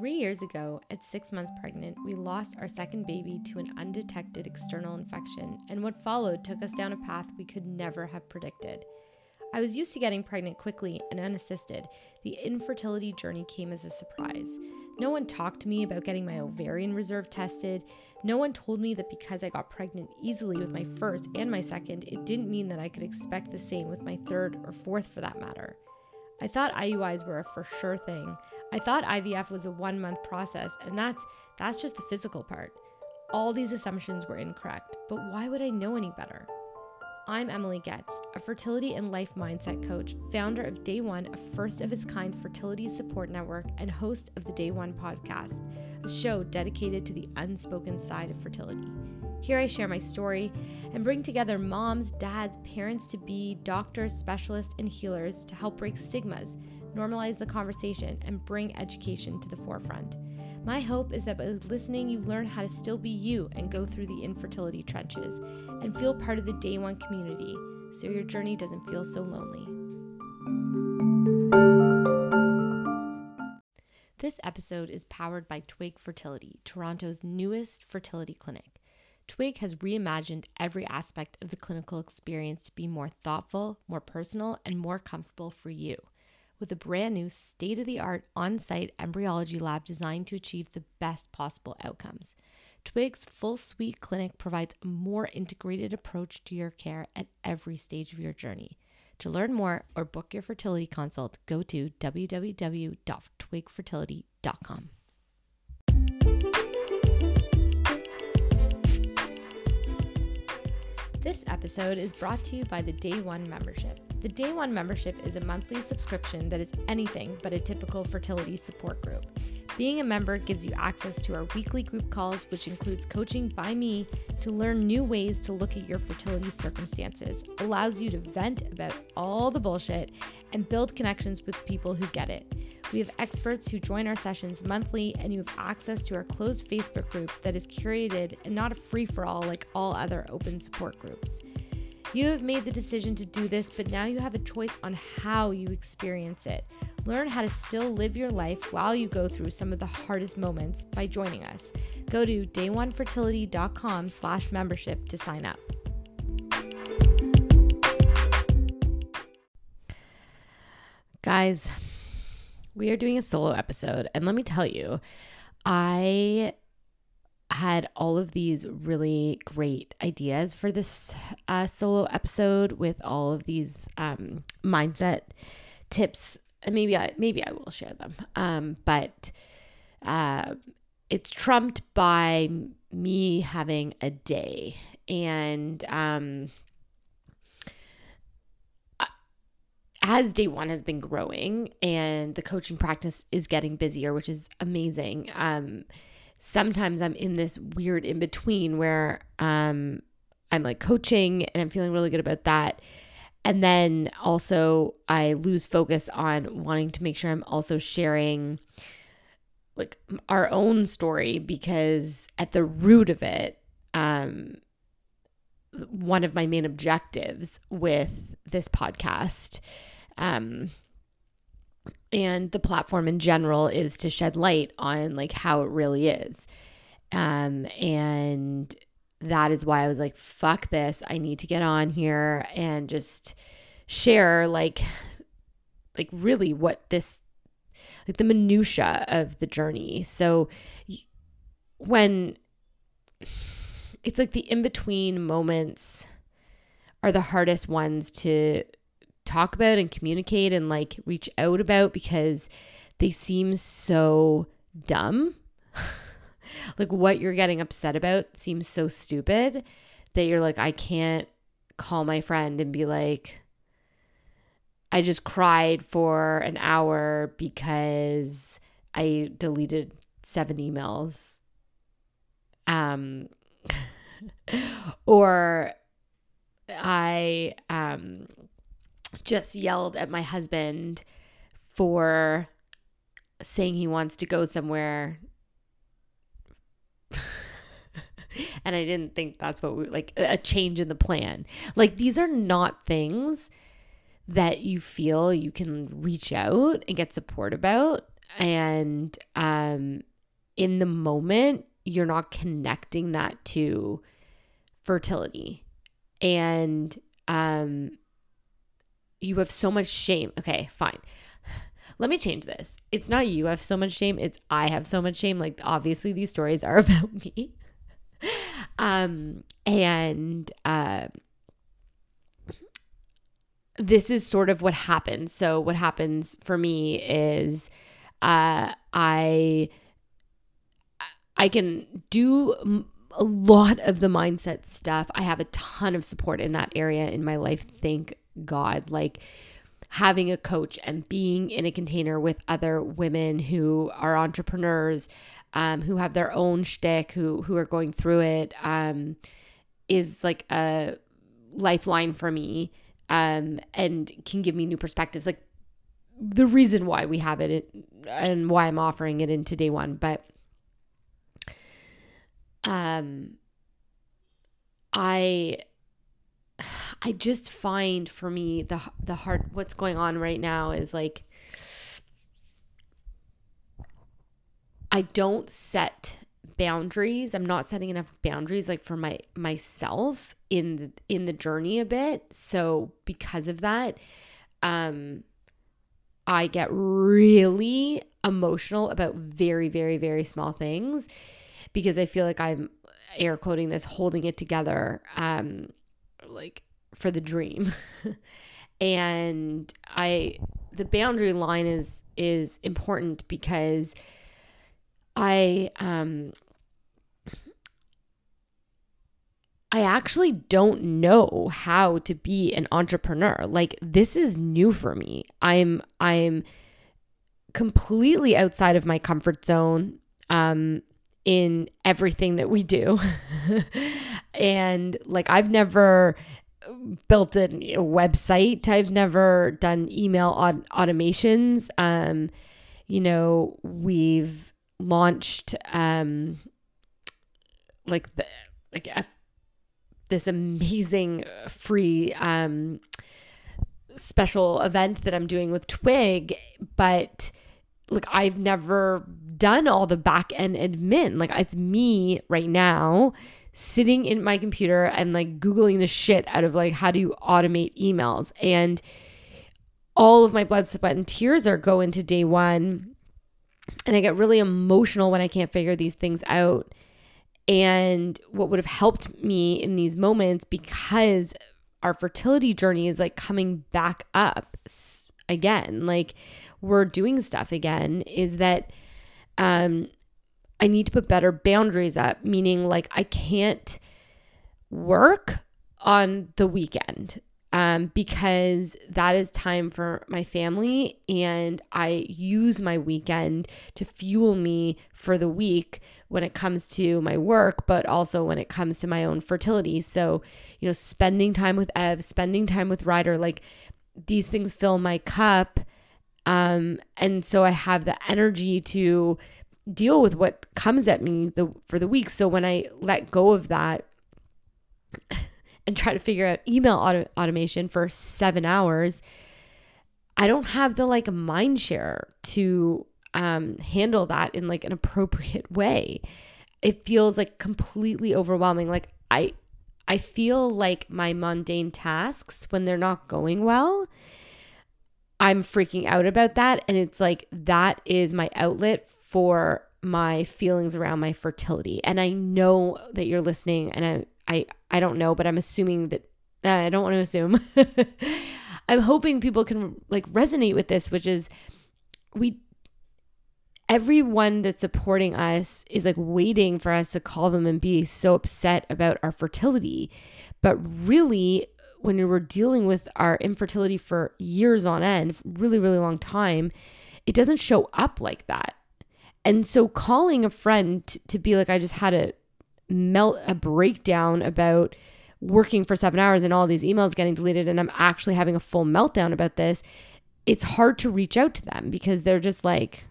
Three years ago, at six months pregnant, we lost our second baby to an undetected external infection, and what followed took us down a path we could never have predicted. I was used to getting pregnant quickly and unassisted. The infertility journey came as a surprise. No one talked to me about getting my ovarian reserve tested. No one told me that because I got pregnant easily with my first and my second, it didn't mean that I could expect the same with my third or fourth for that matter. I thought IUIs were a for sure thing. I thought IVF was a 1 month process and that's that's just the physical part. All these assumptions were incorrect, but why would I know any better? I'm Emily Getz, a fertility and life mindset coach, founder of Day One, a first of its kind fertility support network, and host of the Day One podcast, a show dedicated to the unspoken side of fertility. Here I share my story and bring together moms, dads, parents to be, doctors, specialists, and healers to help break stigmas, normalize the conversation, and bring education to the forefront. My hope is that by listening, you learn how to still be you and go through the infertility trenches and feel part of the day one community so your journey doesn't feel so lonely. This episode is powered by Twig Fertility, Toronto's newest fertility clinic. Twig has reimagined every aspect of the clinical experience to be more thoughtful, more personal, and more comfortable for you with a brand new state of the art on site embryology lab designed to achieve the best possible outcomes. Twig's full suite clinic provides a more integrated approach to your care at every stage of your journey. To learn more or book your fertility consult, go to www.twigfertility.com. This episode is brought to you by the Day One membership. The Day One membership is a monthly subscription that is anything but a typical fertility support group. Being a member gives you access to our weekly group calls, which includes coaching by me to learn new ways to look at your fertility circumstances, allows you to vent about all the bullshit, and build connections with people who get it. We have experts who join our sessions monthly, and you have access to our closed Facebook group that is curated and not a free for all like all other open support groups. You have made the decision to do this, but now you have a choice on how you experience it. Learn how to still live your life while you go through some of the hardest moments by joining us. Go to dayonefertility.com slash membership to sign up. Guys, we are doing a solo episode, and let me tell you, I had all of these really great ideas for this uh, solo episode with all of these um, mindset tips. And maybe I maybe I will share them. Um, but uh, it's trumped by me having a day and um, as day one has been growing and the coaching practice is getting busier, which is amazing. Um, sometimes I'm in this weird in between where um, I'm like coaching and I'm feeling really good about that. And then also, I lose focus on wanting to make sure I'm also sharing like our own story because at the root of it, um, one of my main objectives with this podcast um, and the platform in general is to shed light on like how it really is. Um and that is why i was like fuck this. I need to get on here and just share like like really what this like the minutia of the journey. So when it's like the in between moments are the hardest ones to talk about and communicate and like reach out about because they seem so dumb. like what you're getting upset about seems so stupid that you're like, I can't call my friend and be like, I just cried for an hour because I deleted seven emails. Um, or I um just yelled at my husband for saying he wants to go somewhere and I didn't think that's what we like a change in the plan. Like these are not things that you feel you can reach out and get support about. and um, in the moment, you're not connecting that to fertility. And um, you have so much shame. Okay, fine. Let me change this. It's not you have so much shame, it's I have so much shame. Like obviously these stories are about me. um and uh this is sort of what happens. So what happens for me is uh I I can do a lot of the mindset stuff. I have a ton of support in that area in my life. Thank God. Like having a coach and being in a container with other women who are entrepreneurs, um, who have their own shtick, who who are going through it, um, is like a lifeline for me, um, and can give me new perspectives. Like the reason why we have it and why I'm offering it into day one, but um, I I just find for me the the hard what's going on right now is like I don't set boundaries. I'm not setting enough boundaries like for my myself in the, in the journey a bit. So because of that, um I get really emotional about very very very small things because I feel like I'm air quoting this holding it together um like for the dream. and I the boundary line is is important because I um I actually don't know how to be an entrepreneur. Like this is new for me. I'm I'm completely outside of my comfort zone um in everything that we do. and like I've never built a website. I've never done email aut- automations. Um, you know, we've launched um, like the like a, this amazing free um, special event that I'm doing with Twig, but like I've never done all the back end admin. Like it's me right now sitting in my computer and like Googling the shit out of like how do you automate emails. And all of my blood, sweat, and tears are go into day one. And I get really emotional when I can't figure these things out. And what would have helped me in these moments because our fertility journey is like coming back up again, like we're doing stuff again, is that um I need to put better boundaries up, meaning like I can't work on the weekend um, because that is time for my family and I use my weekend to fuel me for the week when it comes to my work, but also when it comes to my own fertility. So, you know, spending time with Ev, spending time with Ryder, like these things fill my cup. Um, and so I have the energy to deal with what comes at me the, for the week. So when I let go of that and try to figure out email auto- automation for seven hours, I don't have the like mind share to um, handle that in like an appropriate way. It feels like completely overwhelming. Like I, I feel like my mundane tasks when they're not going well. I'm freaking out about that. And it's like that is my outlet for my feelings around my fertility. And I know that you're listening and I I I don't know, but I'm assuming that uh, I don't want to assume. I'm hoping people can like resonate with this, which is we everyone that's supporting us is like waiting for us to call them and be so upset about our fertility. But really, when we were dealing with our infertility for years on end, really, really long time, it doesn't show up like that. And so calling a friend t- to be like, I just had a melt, a breakdown about working for seven hours and all these emails getting deleted, and I'm actually having a full meltdown about this. It's hard to reach out to them because they're just like,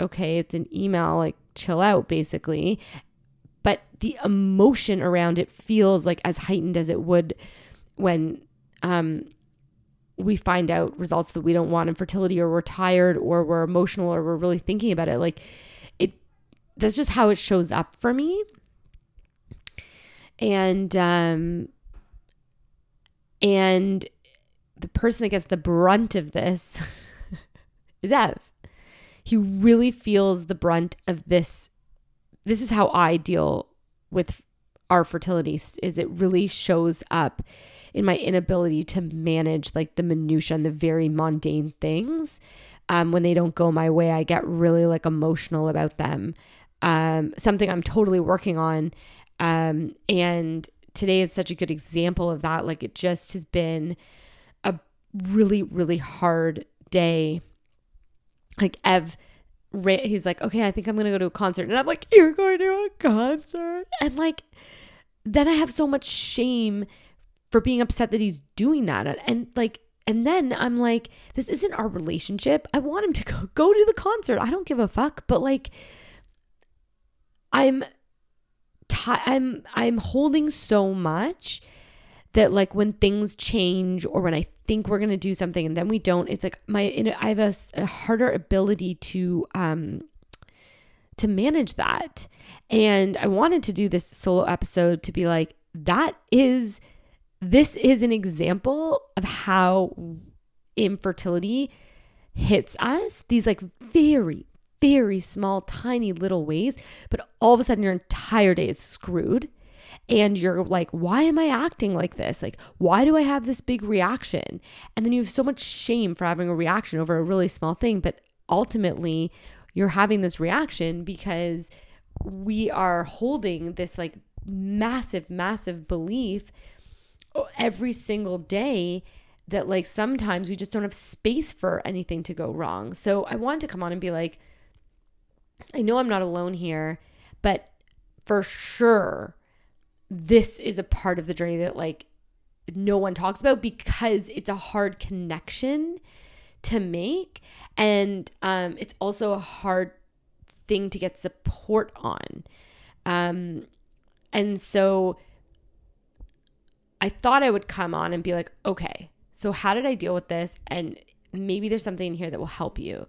okay, it's an email, like chill out, basically. But the emotion around it feels like as heightened as it would when um we find out results that we don't want in fertility or we're tired or we're emotional or we're really thinking about it like it that's just how it shows up for me and um and the person that gets the brunt of this is Ev. He really feels the brunt of this. This is how I deal with our fertility is it really shows up in my inability to manage like the minutia and the very mundane things. Um, when they don't go my way, I get really like emotional about them. Um, something I'm totally working on. Um, and today is such a good example of that. Like it just has been a really, really hard day. Like Ev, he's like, okay, I think I'm gonna go to a concert, and I'm like, you're going to a concert, and like, then I have so much shame for being upset that he's doing that. And like, and then I'm like, this isn't our relationship. I want him to go, go to the concert. I don't give a fuck. But like, I'm, t- I'm, I'm holding so much that like when things change or when I think we're gonna do something and then we don't, it's like my, I have a, a harder ability to, um, to manage that. And I wanted to do this solo episode to be like, that is this is an example of how infertility hits us. These like very, very small, tiny little ways, but all of a sudden your entire day is screwed. And you're like, why am I acting like this? Like, why do I have this big reaction? And then you have so much shame for having a reaction over a really small thing. But ultimately, you're having this reaction because we are holding this like massive, massive belief every single day that like sometimes we just don't have space for anything to go wrong. So I wanted to come on and be like, I know I'm not alone here, but for sure, this is a part of the journey that like no one talks about because it's a hard connection to make. And um, it's also a hard thing to get support on. Um, and so I thought I would come on and be like, okay, so how did I deal with this? And maybe there's something in here that will help you.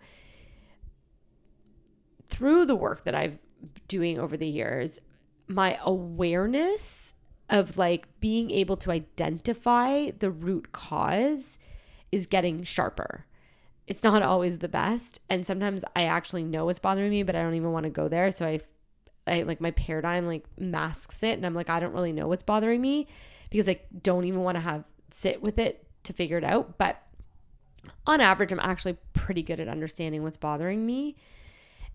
Through the work that I've doing over the years, my awareness of like being able to identify the root cause is getting sharper. It's not always the best, and sometimes I actually know what's bothering me, but I don't even want to go there. So I, I like my paradigm like masks it, and I'm like I don't really know what's bothering me because I don't even want to have sit with it to figure it out. But on average, I'm actually pretty good at understanding what's bothering me.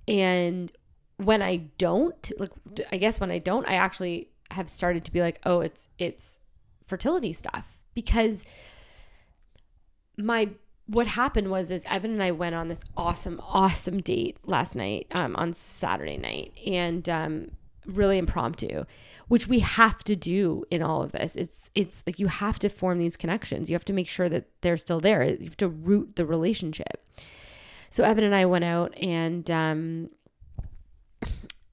And when I don't, like I guess when I don't, I actually have started to be like, oh, it's it's fertility stuff because my what happened was is Evan and I went on this awesome, awesome date last night, um, on Saturday night, and um, really impromptu, which we have to do in all of this. It's it's like you have to form these connections. You have to make sure that they're still there. You have to root the relationship. So Evan and I went out and um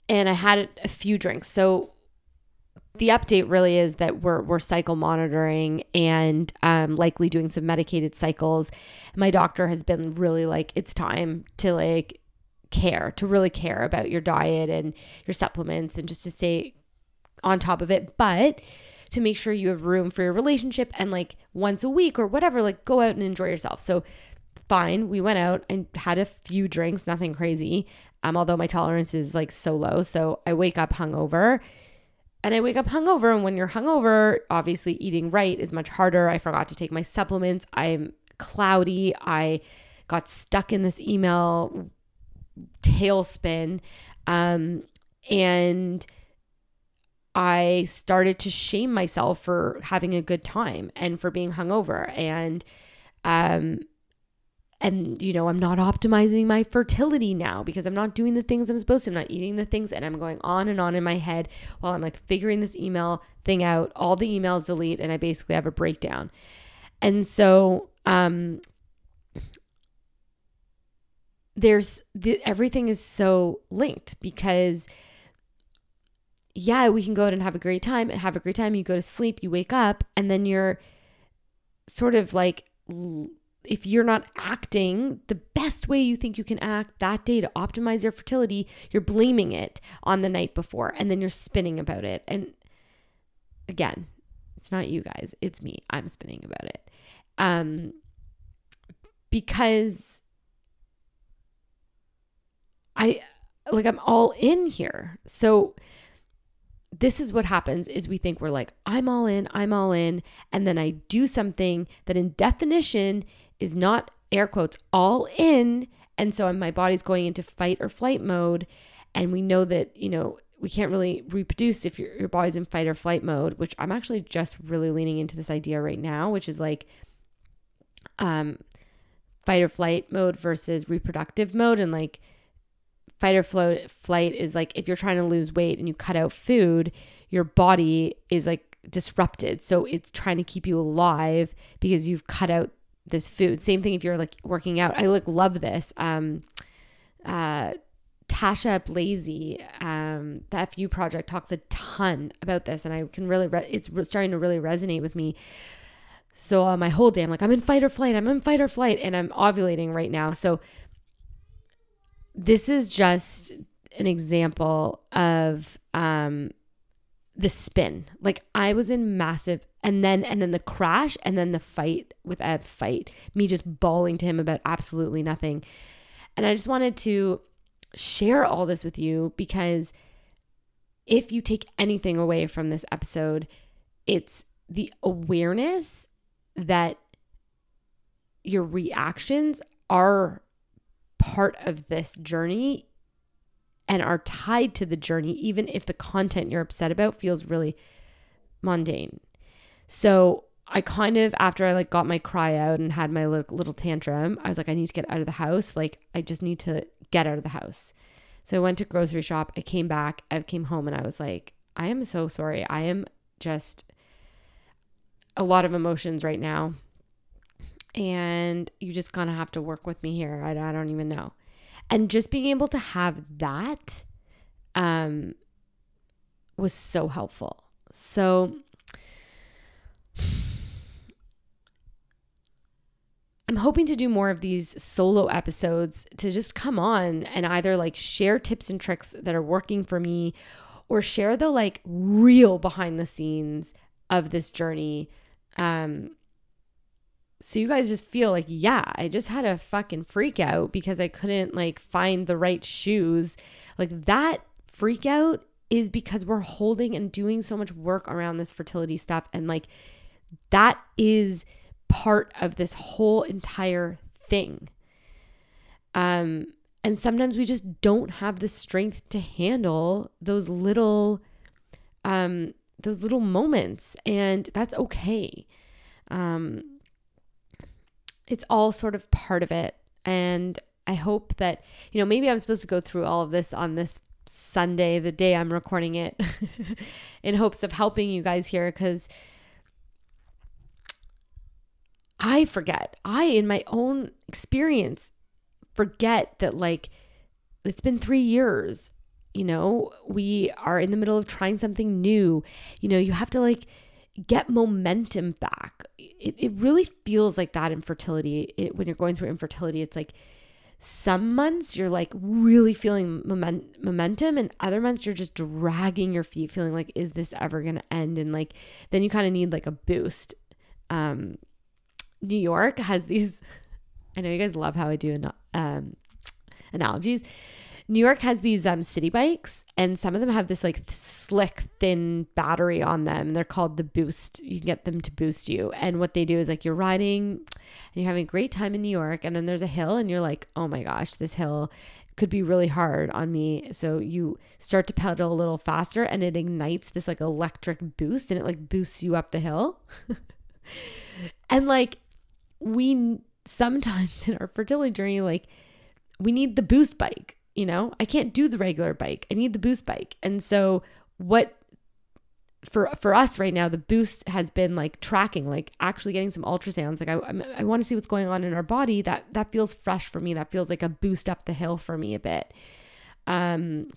and I had a few drinks. So the update really is that we're we're cycle monitoring and um, likely doing some medicated cycles. My doctor has been really like it's time to like care to really care about your diet and your supplements and just to stay on top of it but to make sure you have room for your relationship and like once a week or whatever like go out and enjoy yourself so fine we went out and had a few drinks nothing crazy um although my tolerance is like so low so i wake up hungover and I wake up hungover. And when you're hungover, obviously eating right is much harder. I forgot to take my supplements. I'm cloudy. I got stuck in this email tailspin. Um, and I started to shame myself for having a good time and for being hungover. And, um, and you know, I'm not optimizing my fertility now because I'm not doing the things I'm supposed to. I'm not eating the things, and I'm going on and on in my head while I'm like figuring this email thing out. All the emails delete, and I basically have a breakdown. And so, um, there's the, everything is so linked because yeah, we can go out and have a great time and have a great time. You go to sleep, you wake up, and then you're sort of like if you're not acting the best way you think you can act that day to optimize your fertility, you're blaming it on the night before and then you're spinning about it. And again, it's not you guys, it's me. I'm spinning about it. Um because I like I'm all in here. So this is what happens is we think we're like I'm all in, I'm all in, and then I do something that in definition is not air quotes all in, and so my body's going into fight or flight mode. And we know that, you know, we can't really reproduce if your, your body's in fight or flight mode, which I'm actually just really leaning into this idea right now, which is like um fight or flight mode versus reproductive mode. And like fight or flight flight is like if you're trying to lose weight and you cut out food, your body is like disrupted. So it's trying to keep you alive because you've cut out this food. Same thing if you're like working out. I like love this. Um uh Tasha Blasi, um, the FU project talks a ton about this, and I can really, re- it's starting to really resonate with me. So uh, my whole day, I'm like, I'm in fight or flight, I'm in fight or flight, and I'm ovulating right now. So this is just an example of um the spin. Like I was in massive and then and then the crash and then the fight with Ed fight. Me just bawling to him about absolutely nothing. And I just wanted to share all this with you because if you take anything away from this episode, it's the awareness that your reactions are part of this journey and are tied to the journey, even if the content you're upset about feels really mundane. So I kind of, after I like got my cry out and had my little, tantrum, I was like, I need to get out of the house. Like, I just need to get out of the house. So I went to grocery shop. I came back. I came home and I was like, I am so sorry. I am just a lot of emotions right now and you just of have to work with me here. I, I don't even know. And just being able to have that um, was so helpful. So I'm hoping to do more of these solo episodes to just come on and either like share tips and tricks that are working for me or share the like real behind the scenes of this journey. Um, so you guys just feel like, yeah, I just had a fucking freak out because I couldn't like find the right shoes. Like that freak out is because we're holding and doing so much work around this fertility stuff. And like that is part of this whole entire thing. Um, and sometimes we just don't have the strength to handle those little um those little moments and that's okay. Um it's all sort of part of it. And I hope that, you know, maybe I'm supposed to go through all of this on this Sunday, the day I'm recording it, in hopes of helping you guys here because I forget. I, in my own experience, forget that like it's been three years. You know, we are in the middle of trying something new. You know, you have to like, get momentum back. It, it really feels like that in fertility. It, when you're going through infertility, it's like some months you're like really feeling moment, momentum, and other months you're just dragging your feet, feeling like, is this ever going to end? And like, then you kind of need like a boost. Um, New York has these, I know you guys love how I do um, analogies. New York has these um, Citi Bikes, and some of them have this like slick, thin battery on them. They're called the Boost. You can get them to boost you. And what they do is like you're riding and you're having a great time in New York, and then there's a hill, and you're like, oh my gosh, this hill could be really hard on me. So you start to pedal a little faster, and it ignites this like electric boost, and it like boosts you up the hill. and like we sometimes in our fertility journey, like we need the boost bike you know, I can't do the regular bike. I need the boost bike. And so what for for us right now the boost has been like tracking like actually getting some ultrasounds like i i, want to see what's going on in our body that that feels fresh for me that feels like a boost up the hill for me a bit um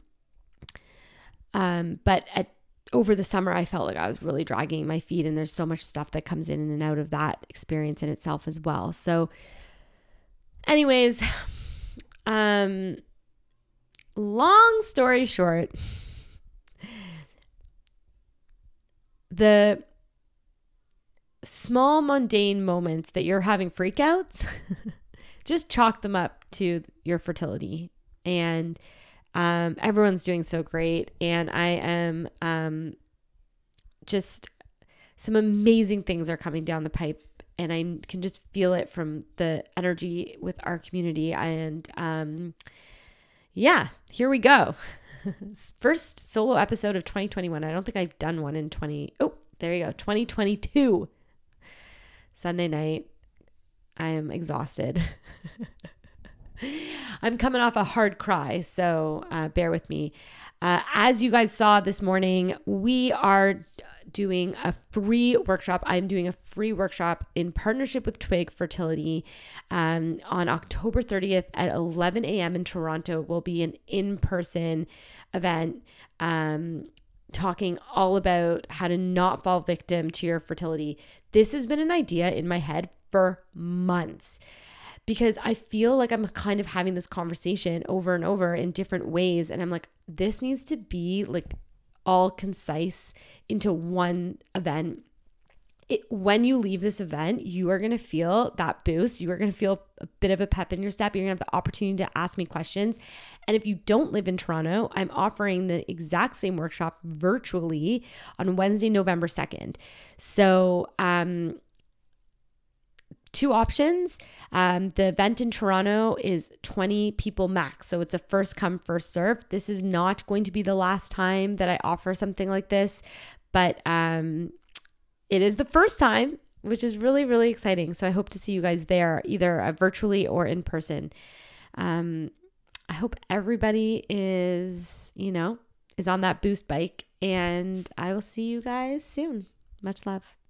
um but at over the summer, I felt like I was really dragging my feet, and there's so much stuff that comes in and out of that experience in itself as well. So, anyways, um, long story short, the small mundane moments that you're having freakouts, just chalk them up to your fertility. And um, everyone's doing so great, and I am um, just some amazing things are coming down the pipe, and I can just feel it from the energy with our community. And um, yeah, here we go. First solo episode of 2021. I don't think I've done one in 20. Oh, there you go. 2022. Sunday night. I am exhausted. I'm coming off a hard cry, so uh, bear with me. Uh, as you guys saw this morning, we are doing a free workshop. I'm doing a free workshop in partnership with Twig Fertility um, on October 30th at 11 a.m. in Toronto. Will be an in-person event. Um, talking all about how to not fall victim to your fertility. This has been an idea in my head for months because I feel like I'm kind of having this conversation over and over in different ways. And I'm like, this needs to be like all concise into one event. It, when you leave this event, you are going to feel that boost. You are going to feel a bit of a pep in your step. You're going to have the opportunity to ask me questions. And if you don't live in Toronto, I'm offering the exact same workshop virtually on Wednesday, November 2nd. So, um, two options. Um, the event in Toronto is 20 people max. So it's a first come, first serve. This is not going to be the last time that I offer something like this, but um, it is the first time, which is really, really exciting. So I hope to see you guys there, either uh, virtually or in person. Um, I hope everybody is, you know, is on that boost bike, and I will see you guys soon. Much love.